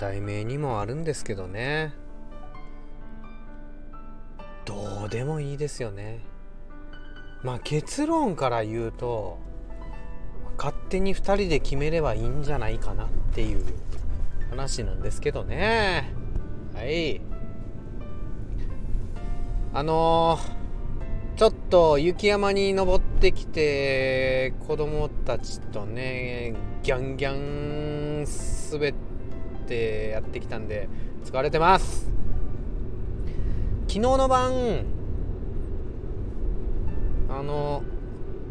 題名にもあるんですけどね。どうでもいいですよね。まあ結論から言うと勝手に2人で決めればいいんじゃないかなっていう話なんですけどね。はい。あのー、ちょっと雪山に登ってきて子供たちとねギャンギャン滑ってってやってきたんで疲れてます。昨日の晩あの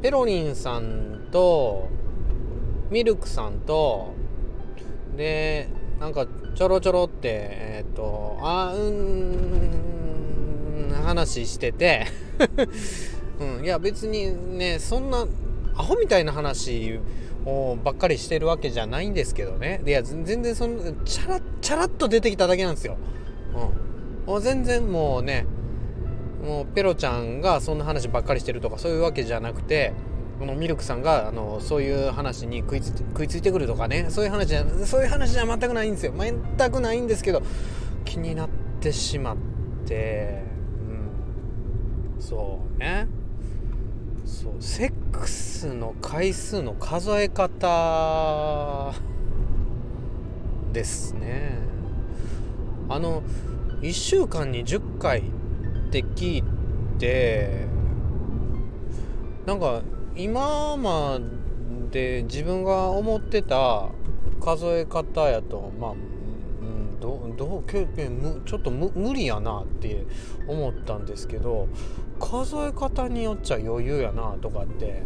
ペロリンさんとミルクさんとでなんかちょろちょろってえっ、ー、とあうん話してて うん、いや別にねそんなアホみたいな話ばっかりしてるわけじゃないんですけどね。いや全然そのチャラチャラっと出てきただけなんですよ、うん、もう全然もうねもうペロちゃんがそんな話ばっかりしてるとかそういうわけじゃなくてこのミルクさんがあのそういう話に食いつ食いついてくるとかね。そういう話じゃそういう話じゃ全くないんですよ。全くないんですけど気になってしまって。うん。そうね。そうセックスの回数の数え方ですね。あの1週間に10回って聞いてなんか今まで自分が思ってた数え方やとまあどどうけちょっと無理やなって思ったんですけど数え方によっちゃ余裕やなとかって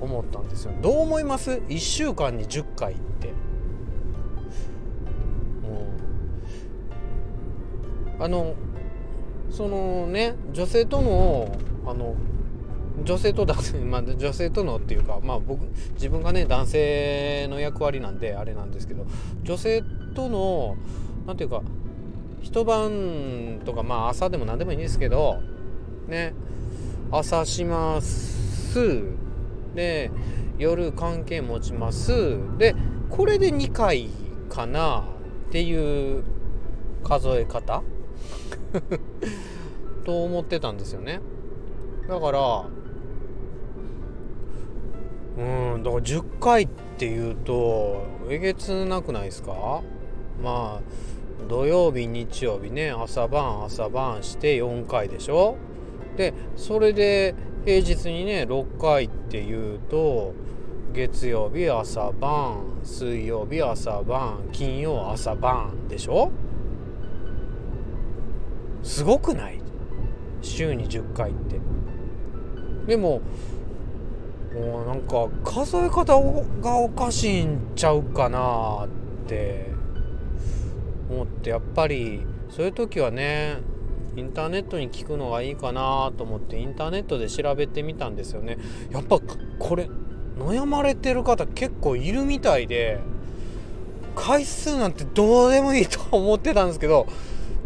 思ったんですよどう思います ?1 週間に10回ってもうあのそのね女性とのあの女性と男性、まあ、女性とのっていうか、まあ、僕自分がね男性の役割なんであれなんですけど女性との何ていうか一晩とかまあ朝でも何でもいいんですけどね朝します。で夜関係持ちます。でこれで2回かなっていう数え方？と思ってたんですよね。だからうんだから10回っていうとえげつなくないですか？まあ土曜日日曜日ね朝晩朝晩して4回でしょ？でそれで平日にね6回っていうと月曜日朝晩水曜日朝晩金曜朝晩でしょ？すごくない？週に10回って。でももうなんか数え方がおかしいんちゃうかなって。思ってやっぱりそういう時はねインターネットに聞くのがいいかなと思ってインターネットで調べてみたんですよね。やっぱこれ悩まれてる方結構いるみたいで回数なんてどうでもいいと思ってたんですけど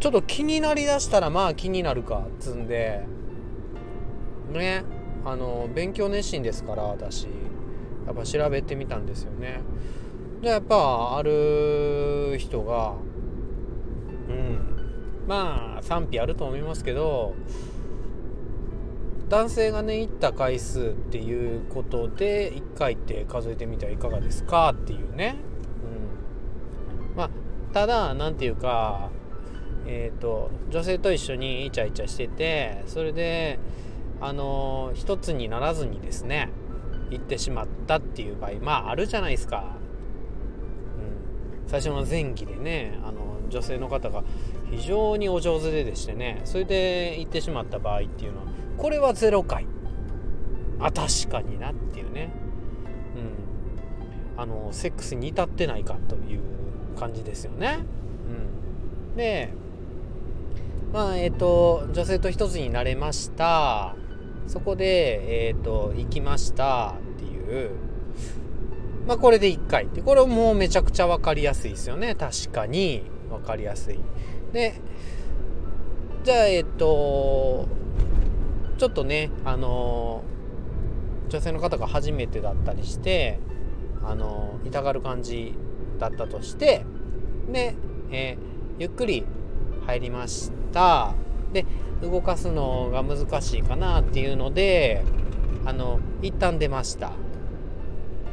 ちょっと気になりだしたらまあ気になるかっつんでねあの勉強熱心ですから私。やっぱ調べてみたんですよね。じゃあやっぱある人がまあ賛否あると思いますけど男性がね行った回数っていうことで1回って数えてみてはいかがですかっていうね、うん、まあただ何て言うかえっ、ー、と女性と一緒にイチャイチャしててそれであの一つにならずにですね行ってしまったっていう場合まああるじゃないですか、うん、最初の前期でねあの女性の方が非常にお上手ででしてねそれで行ってしまった場合っていうのはこれは0回。あ確かになっていうね。うん。あのセックスに至ってないかという感じですよね。うん。でまあえっ、ー、と女性と一つになれました。そこでえっ、ー、と行きましたっていう。まあこれで1回。ってこれもうめちゃくちゃ分かりやすいですよね。確かに。分かりやすい。でじゃあえっとちょっとねあの女性の方が初めてだったりしてあの痛がる感じだったとしてでえ、ゆっくり入りました。で動かすのが難しいかなっていうのであの一旦出ました。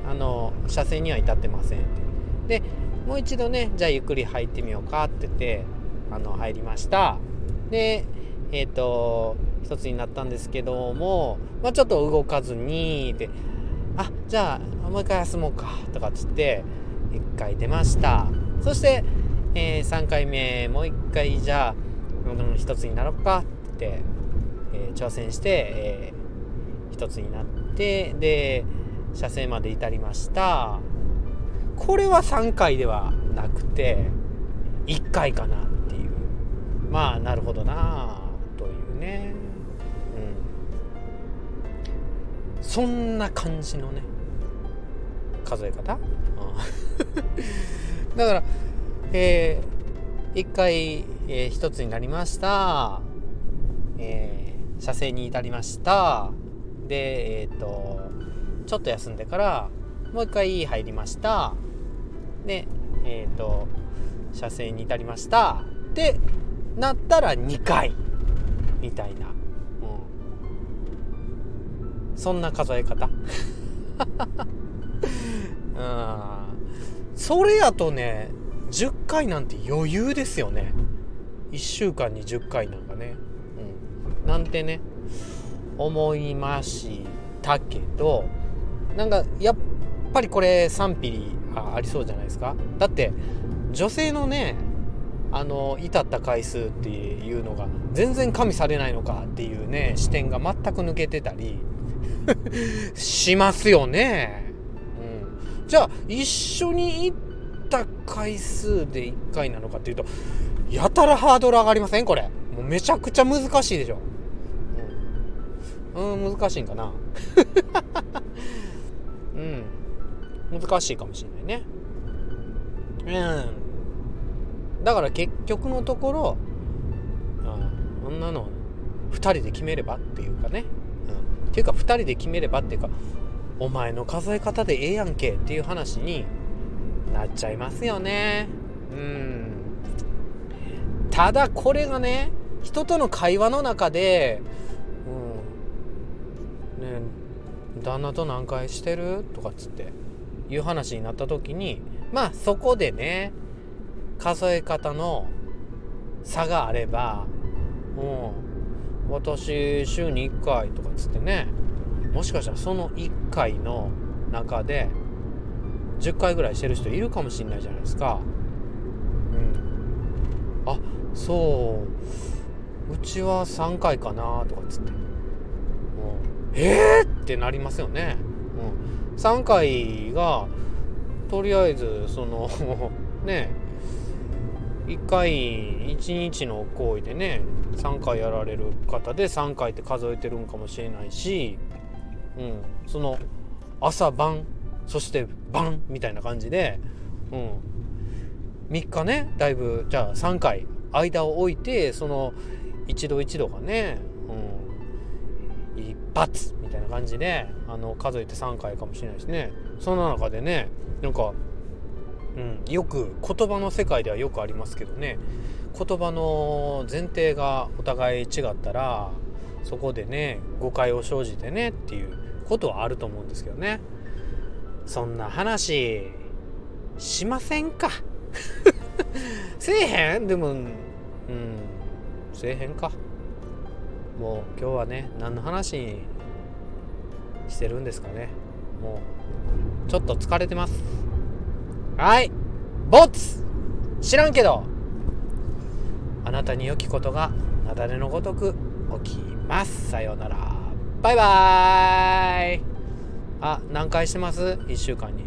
あの車線には至ってません。でもう一度ねじゃあゆっくり入ってみようかって言ってあの入りました。でえっ、ー、と一つになったんですけども、まあ、ちょっと動かずにであじゃあもう一回休もうかとかっつって1回出ました。そして、えー、3回目もう1回じゃあ一つになろうかって、えー、挑戦して、えー、一つになってで車線まで至りました。これは3回ではなくて1回かなっていう。まあなるほどなというね。うん。そんな感じのね数え方、だからえー、1回、えー、1つになりました。えー、射精に至りました。でえっ、ー、とちょっと休んでからもう一回入りました。でえっ、ー、と射精に至りました。でなったら2回。みたいな、うん、そんな数え方。うん。それやとね10回なんて余裕ですよね。1週間に10回なんかね。うん。なんてね思いましたけどなんかやっぱりこれ賛否ありそうじゃないですか？だって女性のねあの至った回数っていうのが全然加味されないのか？っていうね視点が全く抜けてたり しますよね、うん、じゃあ一緒に行った回数で1回なのかっていうとやたらハードル上がりません？これ。もうめちゃくちゃ難しいでしょ。うん難しいんかな。うん。難しいかもしれないね。うん。だから結局のところあんなの2人で決めればっていうかね、うん、っていうか2人で決めればっていうかお前の数え方でええやんけっていう話になっちゃいますよね。うん。ただこれがね人との会話の中でうん。ね旦那と何回してる？とかっつって。いう話になった時にまあそこでね数え方の差があればもう私週に1回とかっつってねもしかしたらその1回の中で10回ぐらいしてる人いるかもしんないじゃないですか。うん。あそううちは3回かなとかっつって。えーってなりますよね。3回がとりあえずその ね1回1日の行為でね3回やられる方で3回って数えてるんかもしれないし、うん、その朝晩そして晩みたいな感じで、うん、3日ねだいぶじゃあ3回間を置いてその一度一度がね、一発みたいな感じであの数えて3回かもしれないですね。そんな中でねなんか、うん、よく言葉の世界ではよくありますけどね。言葉の前提がお互い違ったらそこでね誤解を生じてねっていうことはあると思うんですけどね。そんな話しませんか？せえへん？でもうんせえへんか。もう今日はね何の話してるんですかね。もうちょっと疲れてます。はい。ボツ。知らんけど。あなたに良きことが雪崩のごとく起きます。さようなら。バイバーイ。あ何回してます？1週間に。